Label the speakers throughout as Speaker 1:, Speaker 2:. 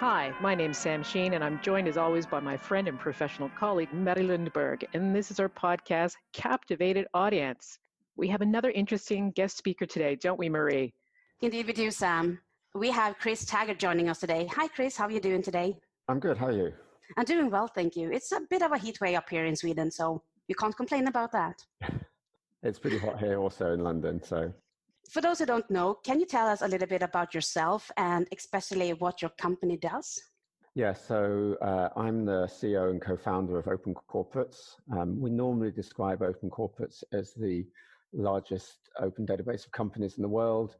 Speaker 1: Hi, my name's Sam Sheen, and I'm joined as always by my friend and professional colleague, Marie Lundberg. And this is our podcast, Captivated Audience. We have another interesting guest speaker today, don't we, Marie?
Speaker 2: Indeed, we do, Sam. We have Chris Taggart joining us today. Hi, Chris. How are you doing today?
Speaker 3: I'm good. How are you?
Speaker 2: I'm doing well, thank you. It's a bit of a heat wave up here in Sweden, so you can't complain about that.
Speaker 3: it's pretty hot here also in London, so
Speaker 2: for those who don't know, can you tell us a little bit about yourself and especially what your company does?
Speaker 3: Yeah, so uh, I'm the CEO and co founder of Open Corporates. Um, we normally describe Open Corporates as the largest open database of companies in the world.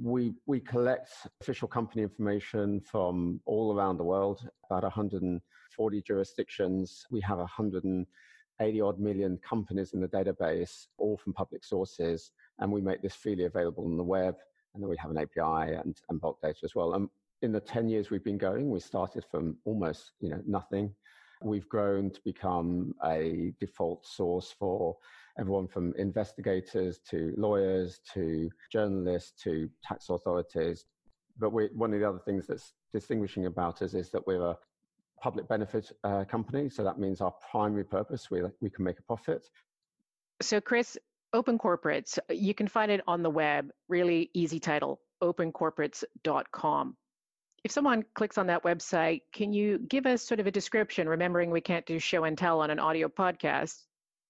Speaker 3: We, we collect official company information from all around the world, about 140 jurisdictions. We have 180 odd million companies in the database, all from public sources and we make this freely available on the web. And then we have an API and, and bulk data as well. And in the 10 years we've been going, we started from almost you know nothing. We've grown to become a default source for everyone from investigators to lawyers to journalists to tax authorities. But we, one of the other things that's distinguishing about us is that we're a public benefit uh, company. So that means our primary purpose, we, we can make a profit.
Speaker 1: So, Chris, Open Corporates, uh, you can find it on the web, really easy title, opencorporates.com. If someone clicks on that website, can you give us sort of a description, remembering we can't do show and tell on an audio podcast?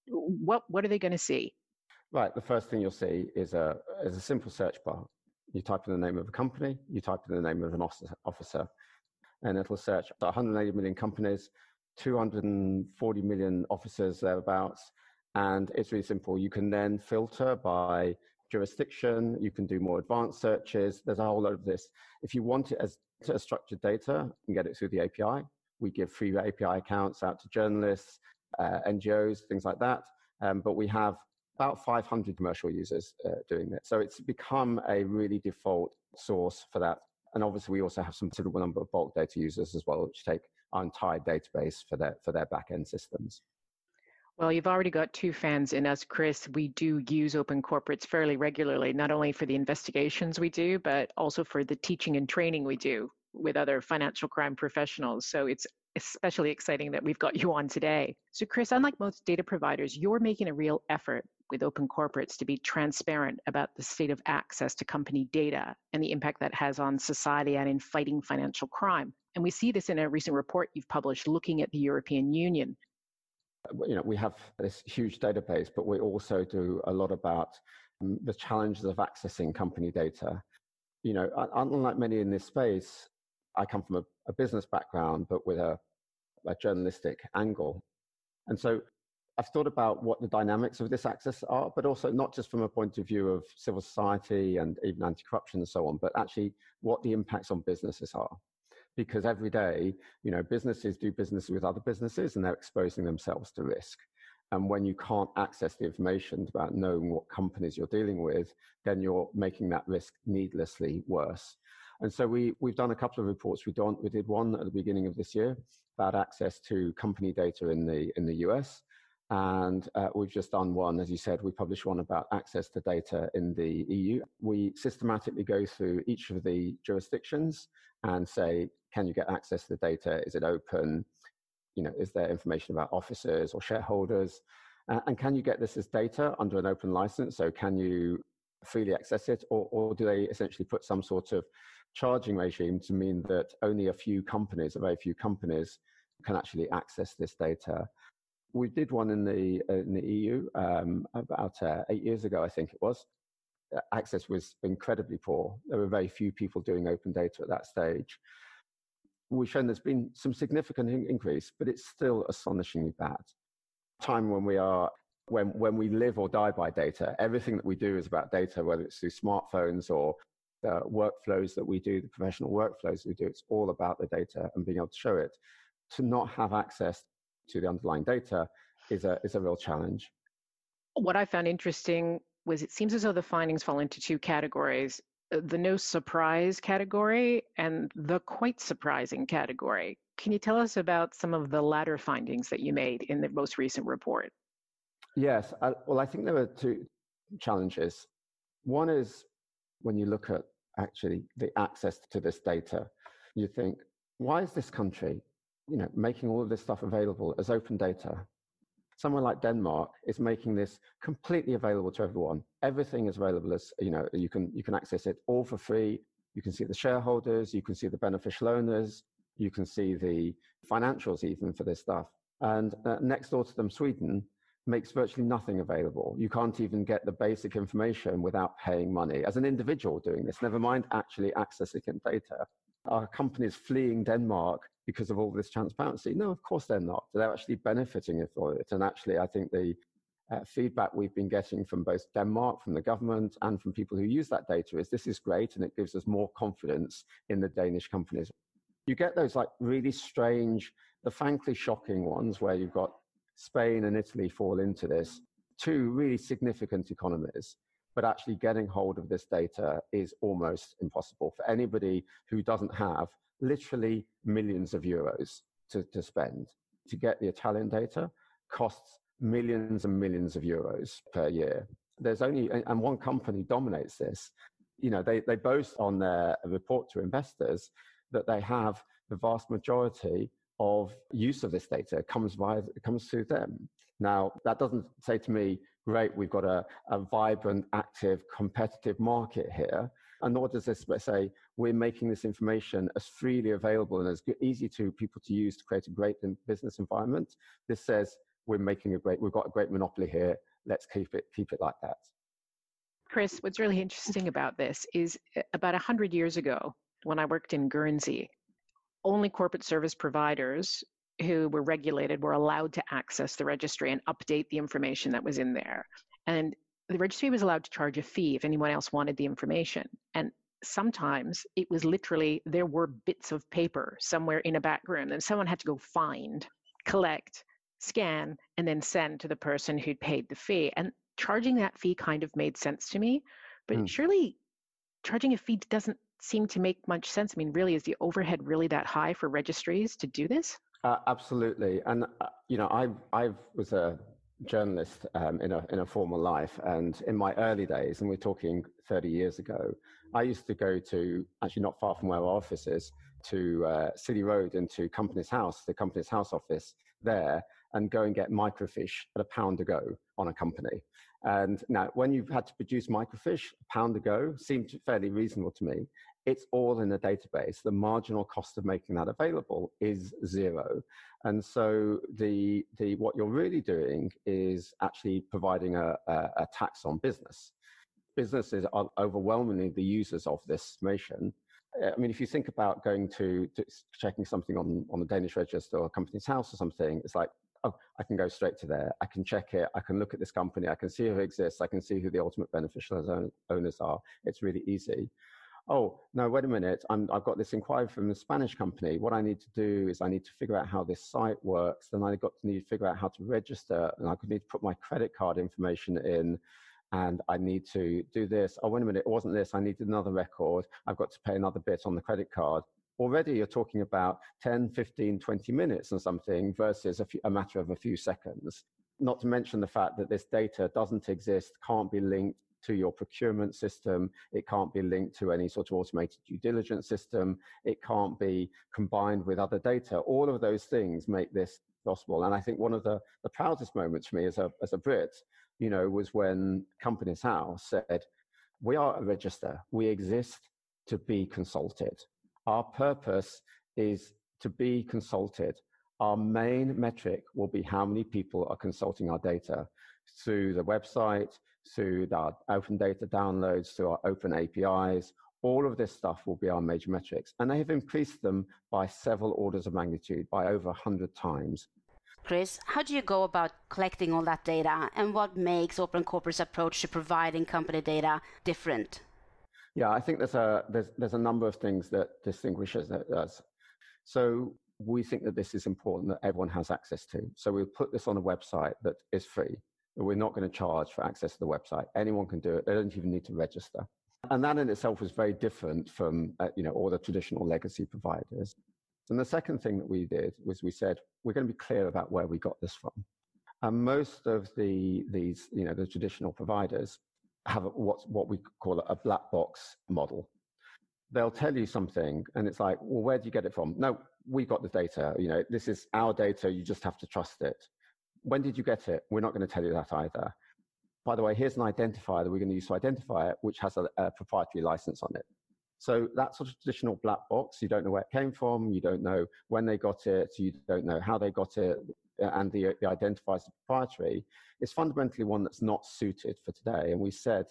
Speaker 1: What, what are they going to see?
Speaker 3: Right. The first thing you'll see is a, is a simple search bar. You type in the name of a company, you type in the name of an officer, and it'll search 180 million companies, 240 million officers thereabouts, and it's really simple. You can then filter by jurisdiction. You can do more advanced searches. There's a whole lot of this. If you want it as structured data, you can get it through the API. We give free API accounts out to journalists, uh, NGOs, things like that. Um, but we have about 500 commercial users uh, doing it. So it's become a really default source for that. And obviously, we also have some considerable number of bulk data users as well, which take our entire database for their for their backend systems.
Speaker 1: Well, you've already got two fans in us, Chris. We do use open corporates fairly regularly, not only for the investigations we do, but also for the teaching and training we do with other financial crime professionals. So it's especially exciting that we've got you on today. So, Chris, unlike most data providers, you're making a real effort with open corporates to be transparent about the state of access to company data and the impact that has on society and in fighting financial crime. And we see this in a recent report you've published looking at the European Union,
Speaker 3: you know, we have this huge database, but we also do a lot about um, the challenges of accessing company data. You know, unlike many in this space, I come from a, a business background, but with a, a journalistic angle. And so I've thought about what the dynamics of this access are, but also not just from a point of view of civil society and even anti corruption and so on, but actually what the impacts on businesses are because every day, you know, businesses do business with other businesses and they're exposing themselves to risk. And when you can't access the information about knowing what companies you're dealing with, then you're making that risk needlessly worse. And so we, we've done a couple of reports. We, don't, we did one at the beginning of this year about access to company data in the, in the US. And uh, we've just done one, as you said, we published one about access to data in the EU. We systematically go through each of the jurisdictions and say, can you get access to the data? Is it open? You know, is there information about officers or shareholders? Uh, and can you get this as data under an open license? So can you freely access it, or, or do they essentially put some sort of charging regime to mean that only a few companies, a very few companies, can actually access this data? We did one in the uh, in the EU um, about uh, eight years ago, I think it was. Uh, access was incredibly poor. There were very few people doing open data at that stage we've shown there's been some significant in- increase, but it's still astonishingly bad. Time when we are when when we live or die by data. Everything that we do is about data, whether it's through smartphones or the workflows that we do, the professional workflows we do. It's all about the data and being able to show it. To not have access to the underlying data is a is a real challenge.
Speaker 1: What I found interesting was it seems as though the findings fall into two categories uh, the no surprise category and the quite surprising category. Can you tell us about some of the latter findings that you made in the most recent report?
Speaker 3: Yes. I, well, I think there were two challenges. One is when you look at actually the access to this data, you think, why is this country, you know, making all of this stuff available as open data? Somewhere like Denmark is making this completely available to everyone. Everything is available as, you know, you can, you can access it all for free. You can see the shareholders, you can see the beneficial owners, you can see the financials even for this stuff. And uh, next door to them, Sweden, makes virtually nothing available. You can't even get the basic information without paying money as an individual doing this, never mind actually accessing data. Are companies fleeing Denmark because of all this transparency? No, of course they're not. They're actually benefiting from it. And actually, I think the uh, feedback we've been getting from both Denmark, from the government, and from people who use that data is this is great and it gives us more confidence in the Danish companies. You get those like really strange, the frankly shocking ones where you've got Spain and Italy fall into this, two really significant economies. But actually getting hold of this data is almost impossible for anybody who doesn't have literally millions of euros to, to spend. To get the Italian data costs millions and millions of euros per year. There's only, and one company dominates this. You know, they, they boast on their report to investors that they have the vast majority of use of this data comes via comes through them. Now that doesn't say to me, great, we've got a, a vibrant, active, competitive market here. And nor does this say we're making this information as freely available and as easy to people to use to create a great business environment. This says we're making a great, we've got a great monopoly here. Let's keep it, keep it like that.
Speaker 1: Chris, what's really interesting about this is uh, about 100 years ago, when I worked in Guernsey, only corporate service providers who were regulated were allowed to access the registry and update the information that was in there. And the registry was allowed to charge a fee if anyone else wanted the information. And sometimes it was literally there were bits of paper somewhere in a back room and someone had to go find, collect, scan, and then send to the person who'd paid the fee. And charging that fee kind of made sense to me. But mm. surely charging a fee doesn't seem to make much sense. I mean, really, is the overhead really that high for registries to do this?
Speaker 3: Uh, absolutely, and uh, you know, I I was a journalist um, in a in a former life, and in my early days, and we're talking 30 years ago, I used to go to actually not far from where our office is to uh, City Road into Companies House, the Companies House office there, and go and get microfiche at a pound a go on a company. And now, when you've had to produce microfiche, a pound a go seemed fairly reasonable to me it's all in a database. The marginal cost of making that available is zero. And so the, the, what you're really doing is actually providing a, a, a tax on business. Businesses are overwhelmingly the users of this information. I mean, if you think about going to, to checking something on, on the Danish register or a Companies House or something, it's like, oh, I can go straight to there. I can check it. I can look at this company. I can see who exists. I can see who the ultimate beneficial owners are. It's really easy oh, no, wait a minute, i have got this inquiry from a Spanish company. What I need to do is I need to figure out how this site works. Then I got to need to figure out how to register, and I could need to put my credit card information in, and I need to do this. Oh, wait a minute, it wasn't this. I needed another record. I've got to pay another bit on the credit card. Already you're talking about 10, 15, 20 minutes or something versus a, few, a matter of a few seconds. Not to mention the fact that this data doesn't exist, can't be linked, to your procurement system. It can't be linked to any sort of automated due diligence system. It can't be combined with other data. All of those things make this possible. And I think one of the, the proudest moments for me as a, as a Brit, you know, was when Companies House said, we are a register. We exist to be consulted. Our purpose is to be consulted. Our main metric will be how many people are consulting our data through the website, through our open data downloads, to our open APIs. All of this stuff will be our major metrics. And they have increased them by several orders of magnitude, by over 100 times.
Speaker 2: Chris, how do you go about collecting all that data and what makes Open Corporate's approach to providing company data different?
Speaker 3: Yeah, I think there's a, there's, there's a number of things that distinguishes us. So we think that this is important that everyone has access to. So we'll put this on a website that is free. We're not going to charge for access to the website. Anyone can do it. They don't even need to register. And that in itself was very different from uh, you know all the traditional legacy providers. And the second thing that we did was we said we're going to be clear about where we got this from. And most of the these you know the traditional providers have what what we call a black box model. they'll tell you something and it's like, well, where do you get it from? No, we got the data. You know, this is our data. You just have to trust it. When did you get it? We're not going to tell you that either. By the way, here's an identifier that we're going to use to identify it, which has a, a proprietary license on it. So that sort of traditional black box, you don't know where it came from, you don't know when they got it, you don't know how they got it, uh, and the, the identifier is proprietary, is fundamentally one that's not suited for today. And we said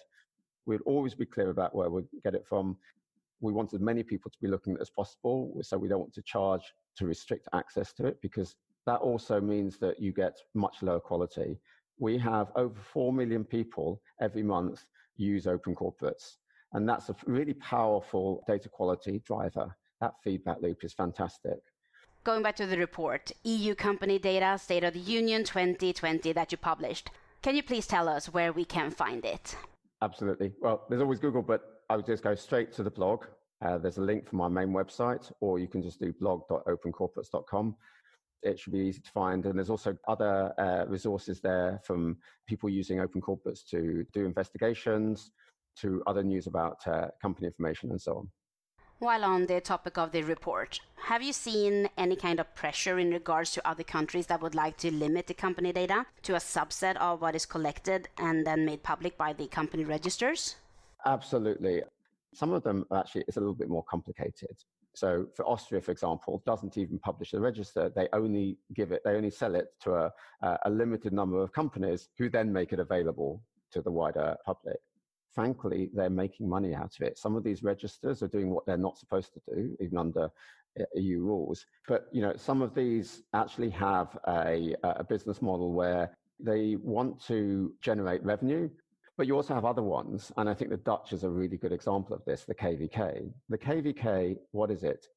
Speaker 3: we'd always be clear about where we get it from. We want as many people to be looking at it as possible, so we don't want to charge to restrict access to it because that also means that you get much lower quality. We have over 4 million people every month use open corporates. And that's a really powerful data quality driver. That feedback loop is fantastic.
Speaker 2: Going back to the report, EU company data, State of the Union 2020 that you published. Can you please tell us where we can find it?
Speaker 3: Absolutely. Well, there's always Google, but I would just go straight to the blog. Uh, there's a link from my main website, or you can just do blog.opencorporates.com. It should be easy to find. And there's also other uh, resources there from people using open corporates to do investigations, to other news about uh, company information and so on.
Speaker 2: While on the topic of the report, have you seen any kind of pressure in regards to other countries that would like to limit the company data to a subset of what is collected and then made public by the company registers?
Speaker 3: Absolutely. Some of them actually is a little bit more complicated. So for Austria, for example, doesn't even publish the register. They only give it, they only sell it to a, a limited number of companies who then make it available to the wider public frankly, they're making money out of it. Some of these registers are doing what they're not supposed to do, even under uh, EU rules. But you know, some of these actually have a, a business model where they want to generate revenue, but you also have other ones, and I think the Dutch is a really good example of this. The KVK. The KVK, what is it?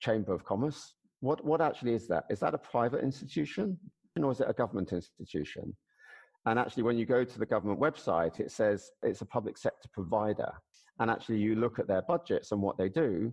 Speaker 3: Chamber of Commerce. What what actually is that? Is that a private institution, or is it a government institution? And actually, when you go to the government website, it says it's a public sector provider. And actually, you look at their budgets and what they do,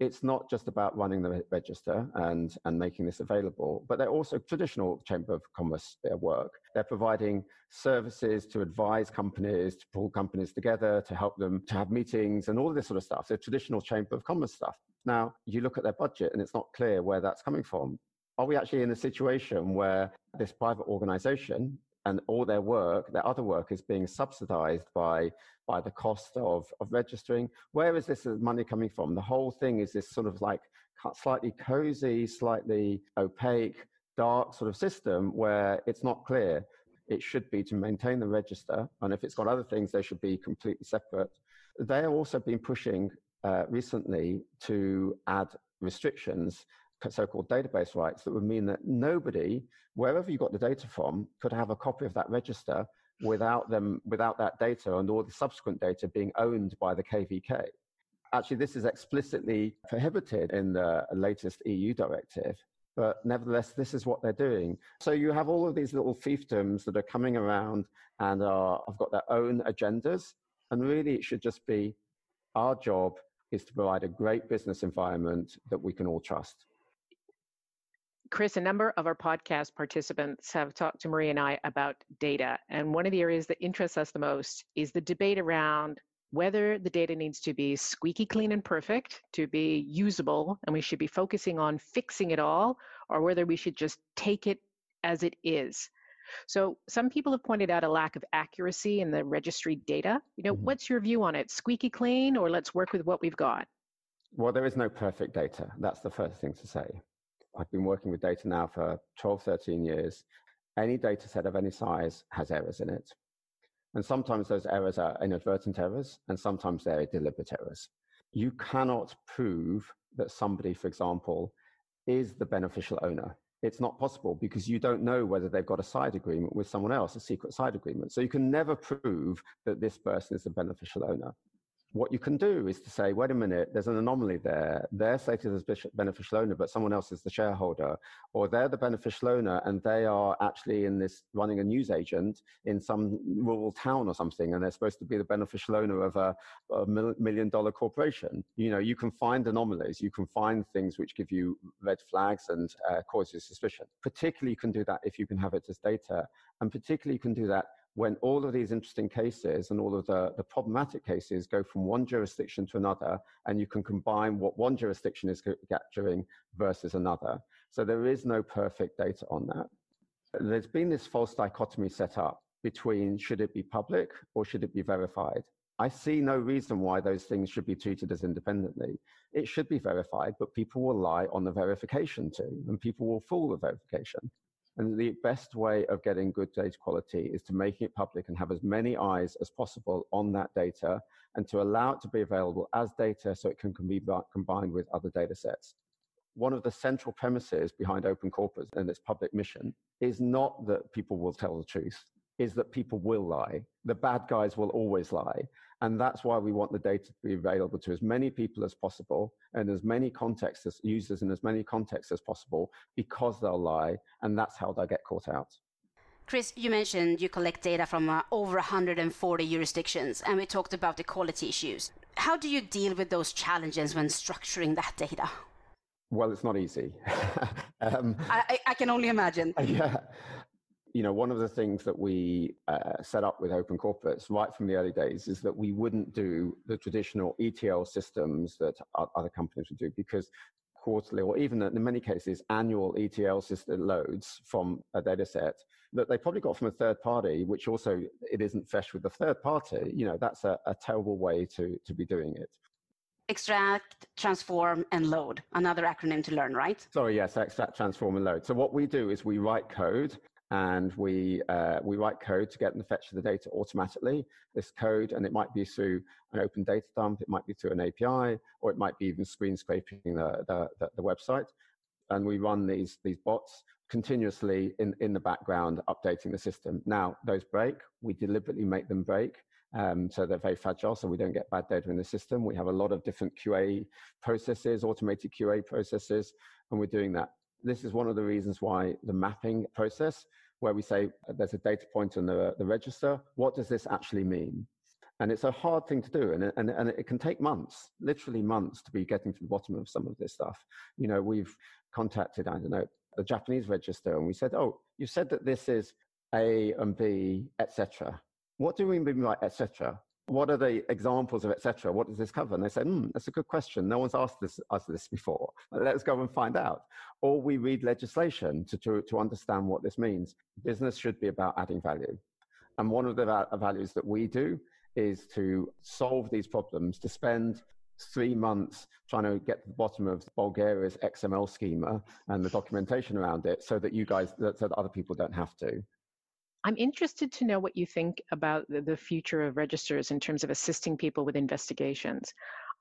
Speaker 3: it's not just about running the register and, and making this available, but they're also traditional Chamber of Commerce work. They're providing services to advise companies, to pull companies together, to help them to have meetings and all of this sort of stuff. So traditional Chamber of Commerce stuff. Now, you look at their budget and it's not clear where that's coming from. Are we actually in a situation where this private organization and all their work, their other work is being subsidized by, by the cost of, of registering. Where is this money coming from? The whole thing is this sort of like slightly cozy, slightly opaque, dark sort of system where it's not clear. It should be to maintain the register, and if it's got other things, they should be completely separate. They have also been pushing uh, recently to add restrictions so-called database rights that would mean that nobody, wherever you got the data from, could have a copy of that register without them, without that data and all the subsequent data being owned by the KVK. Actually, this is explicitly prohibited in the latest EU directive, but nevertheless, this is what they're doing. So you have all of these little fiefdoms that are coming around and are, have got their own agendas, and really it should just be our job is to provide a great business environment that we can all trust.
Speaker 1: Chris, a number of our podcast participants have talked to Marie and I about data. And one of the areas that interests us the most is the debate around whether the data needs to be squeaky clean and perfect to be usable, and we should be focusing on fixing it all, or whether we should just take it as it is. So some people have pointed out a lack of accuracy in the registry data. You know, mm-hmm. what's your view on it? Squeaky clean, or let's work with what we've got?
Speaker 3: Well, there is no perfect data. That's the first thing to say. I've been working with data now for 12, 13 years. Any data set of any size has errors in it. And sometimes those errors are inadvertent errors, and sometimes they're deliberate errors. You cannot prove that somebody, for example, is the beneficial owner. It's not possible because you don't know whether they've got a side agreement with someone else, a secret side agreement. So you can never prove that this person is the beneficial owner what you can do is to say, wait a minute, there's an anomaly there. They're stated as beneficial owner, but someone else is the shareholder, or they're the beneficial owner and they are actually in this running a news agent in some rural town or something, and they're supposed to be the beneficial owner of a, a million dollar corporation. You know, you can find anomalies, you can find things which give you red flags and uh, cause you suspicion. Particularly, you can do that if you can have it as data, and particularly, you can do that when all of these interesting cases and all of the, the problematic cases go from one jurisdiction to another, and you can combine what one jurisdiction is capturing versus another. So there is no perfect data on that. There's been this false dichotomy set up between should it be public or should it be verified. I see no reason why those things should be treated as independently. It should be verified, but people will lie on the verification too, and people will fool the verification. And the best way of getting good data quality is to make it public and have as many eyes as possible on that data and to allow it to be available as data so it can be combined with other data sets. One of the central premises behind Open Corporates and its public mission is not that people will tell the truth is that people will lie. The bad guys will always lie. And that's why we want the data to be available to as many people as possible and as many contexts as users in as many contexts as possible because they'll lie. And that's how they'll get caught out.
Speaker 2: Chris, you mentioned you collect data from uh, over 140 jurisdictions, and we talked about the quality issues. How do you deal with those challenges when structuring that data?
Speaker 3: Well, it's not easy.
Speaker 2: um, I, I, can only imagine.
Speaker 3: Yeah you know, one of the things that we uh, set up with Open Corporates right from the early days is that we wouldn't do the traditional ETL systems that other companies would do because quarterly or even in many cases annual ETL system loads from a data set that they probably got from a third party, which also it isn't fresh with the third party. You know, that's a, a terrible way to, to be doing it
Speaker 2: extract, transform, and load. Another acronym to learn, right?
Speaker 3: Sorry, yes, extract, transform, and load. So what we do is we write code and we uh, we write code to get and fetch the data automatically. This code, and it might be through an open data dump, it might be through an API, or it might be even screen scraping the, the, the, the website. And we run these these bots continuously in, in the background, updating the system. Now, those break, we deliberately make them break. Um, so they're very fragile, so we don't get bad data in the system. We have a lot of different QA processes, automated QA processes, and we're doing that this is one of the reasons why the mapping process, where we say uh, there's a data point in the, the register, what does this actually mean? And it's a hard thing to do, and and, and it can take months, literally months, to be getting to the bottom of some of this stuff. You know, we've contacted, I don't know, the Japanese register, and we said, oh, you said that this is A and B, etc. What do we mean by etc.? What are the examples of etc what does this cover? And they said hmm, that's a good question. No one's asked this, us this before. Let's go and find out. Or we read legislation to, to, to understand what this means. Business should be about adding value. And one of the values that we do is to solve these problems to spend three months trying to get to the bottom of bulgaria's xml schema and the documentation around it so that you guys so that other people don't have to
Speaker 1: I'm interested to know what you think about the, future of registers in terms of assisting people with investigations.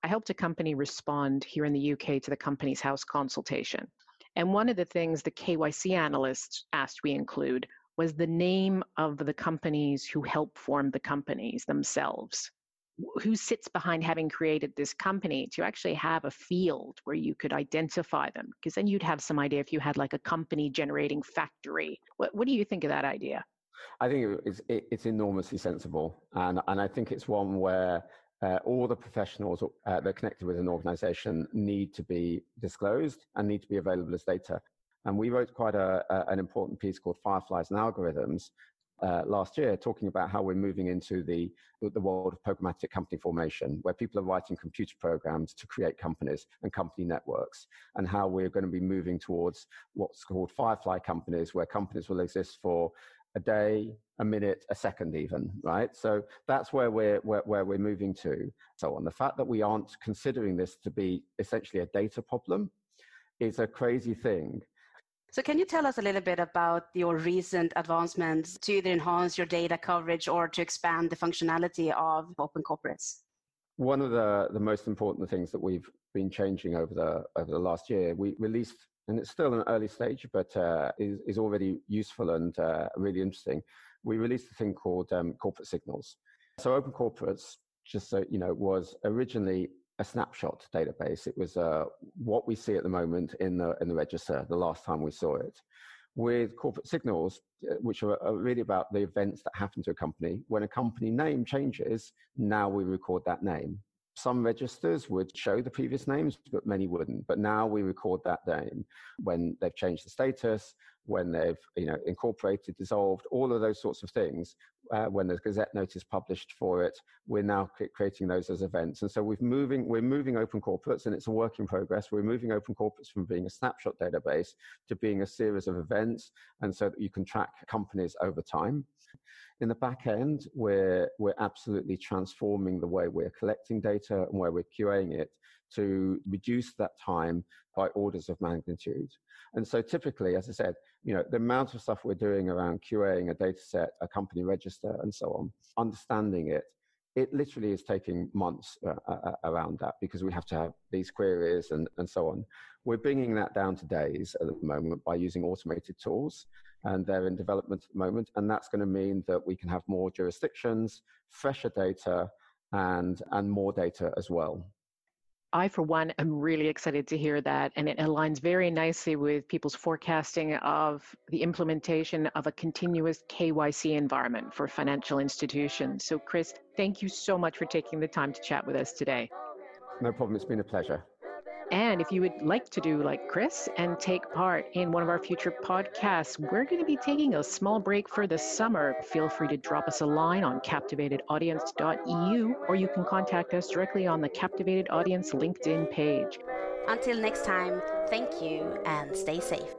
Speaker 1: I helped a company respond here in the UK to the Companies House consultation. And one of the things the KYC analysts asked we include was the name of the companies who help form the companies themselves. Who sits behind having created this company to actually have a field where you could identify them? Because then you'd have some idea if you had like a company generating factory. What, what do you think of that idea?
Speaker 3: I think it's, it's enormously sensible, and and I think it's one where uh, all the professionals uh, that are connected with an organization need to be disclosed and need to be available as data. And we wrote quite a, a an important piece called Fireflies and Algorithms uh, last year, talking about how we're moving into the the world of programmatic company formation, where people are writing computer programs to create companies and company networks, and how we're going to be moving towards what's called Firefly companies, where companies will exist for a day, a minute, a second, even, right? So that's where we're, where, where we're moving to. So on the fact that we aren't considering this to be essentially a data problem is a crazy thing.
Speaker 2: So, can you tell us a little bit about your recent advancements to either enhance your data coverage or to expand the functionality of Open Corporates?
Speaker 3: One of the, the most important things that we've been changing over the over the last year, we released and it's still an early stage, but uh, is, is already useful and uh, really interesting. We released a thing called um, Corporate Signals. So Open Corporates, just so you know, was originally a snapshot database. It was uh, what we see at the moment in the in the register. The last time we saw it, with corporate signals, uh, which are, are, really about the events that happen to a company. When a company name changes, now we record that name. Some registers would show the previous names, but many wouldn't. But now we record that name when they've changed the status, when they've you know incorporated, dissolved, all of those sorts of things. Uh, when there's Gazette notice published for it, we're now creating those as events. And so we're moving we're moving open corporates, and it's a work in progress. We're moving open corporates from being a snapshot database to being a series of events, and so that you can track companies over time. In the back end, we're, we're absolutely transforming the way we're collecting data and where we're QAing it to reduce that time by orders of magnitude. And so typically, as I said, you know, the amount of stuff we're doing around QAing a data set, a company register, and so on, understanding it, it literally is taking months uh, uh, uh around that because we have to have these queries and, and so on. We're bringing that down to days at the moment by using automated tools and they're in development at the moment. And that's going to mean that we can have more jurisdictions, fresher data, and, and more data as well.
Speaker 1: I, for one, am really excited to hear that. And it aligns very nicely with people's forecasting of the implementation of a continuous KYC environment for financial institutions. So, Chris, thank you so much for taking the time to chat with us today.
Speaker 3: No problem. It's been a pleasure.
Speaker 1: And if you would like to do like Chris and take part in one of our future podcasts, we're going to be taking a small break for the summer. Feel free to drop us a line on captivatedaudience.eu or you can contact us directly on the Captivated Audience LinkedIn page.
Speaker 2: Until next time, thank you and stay safe.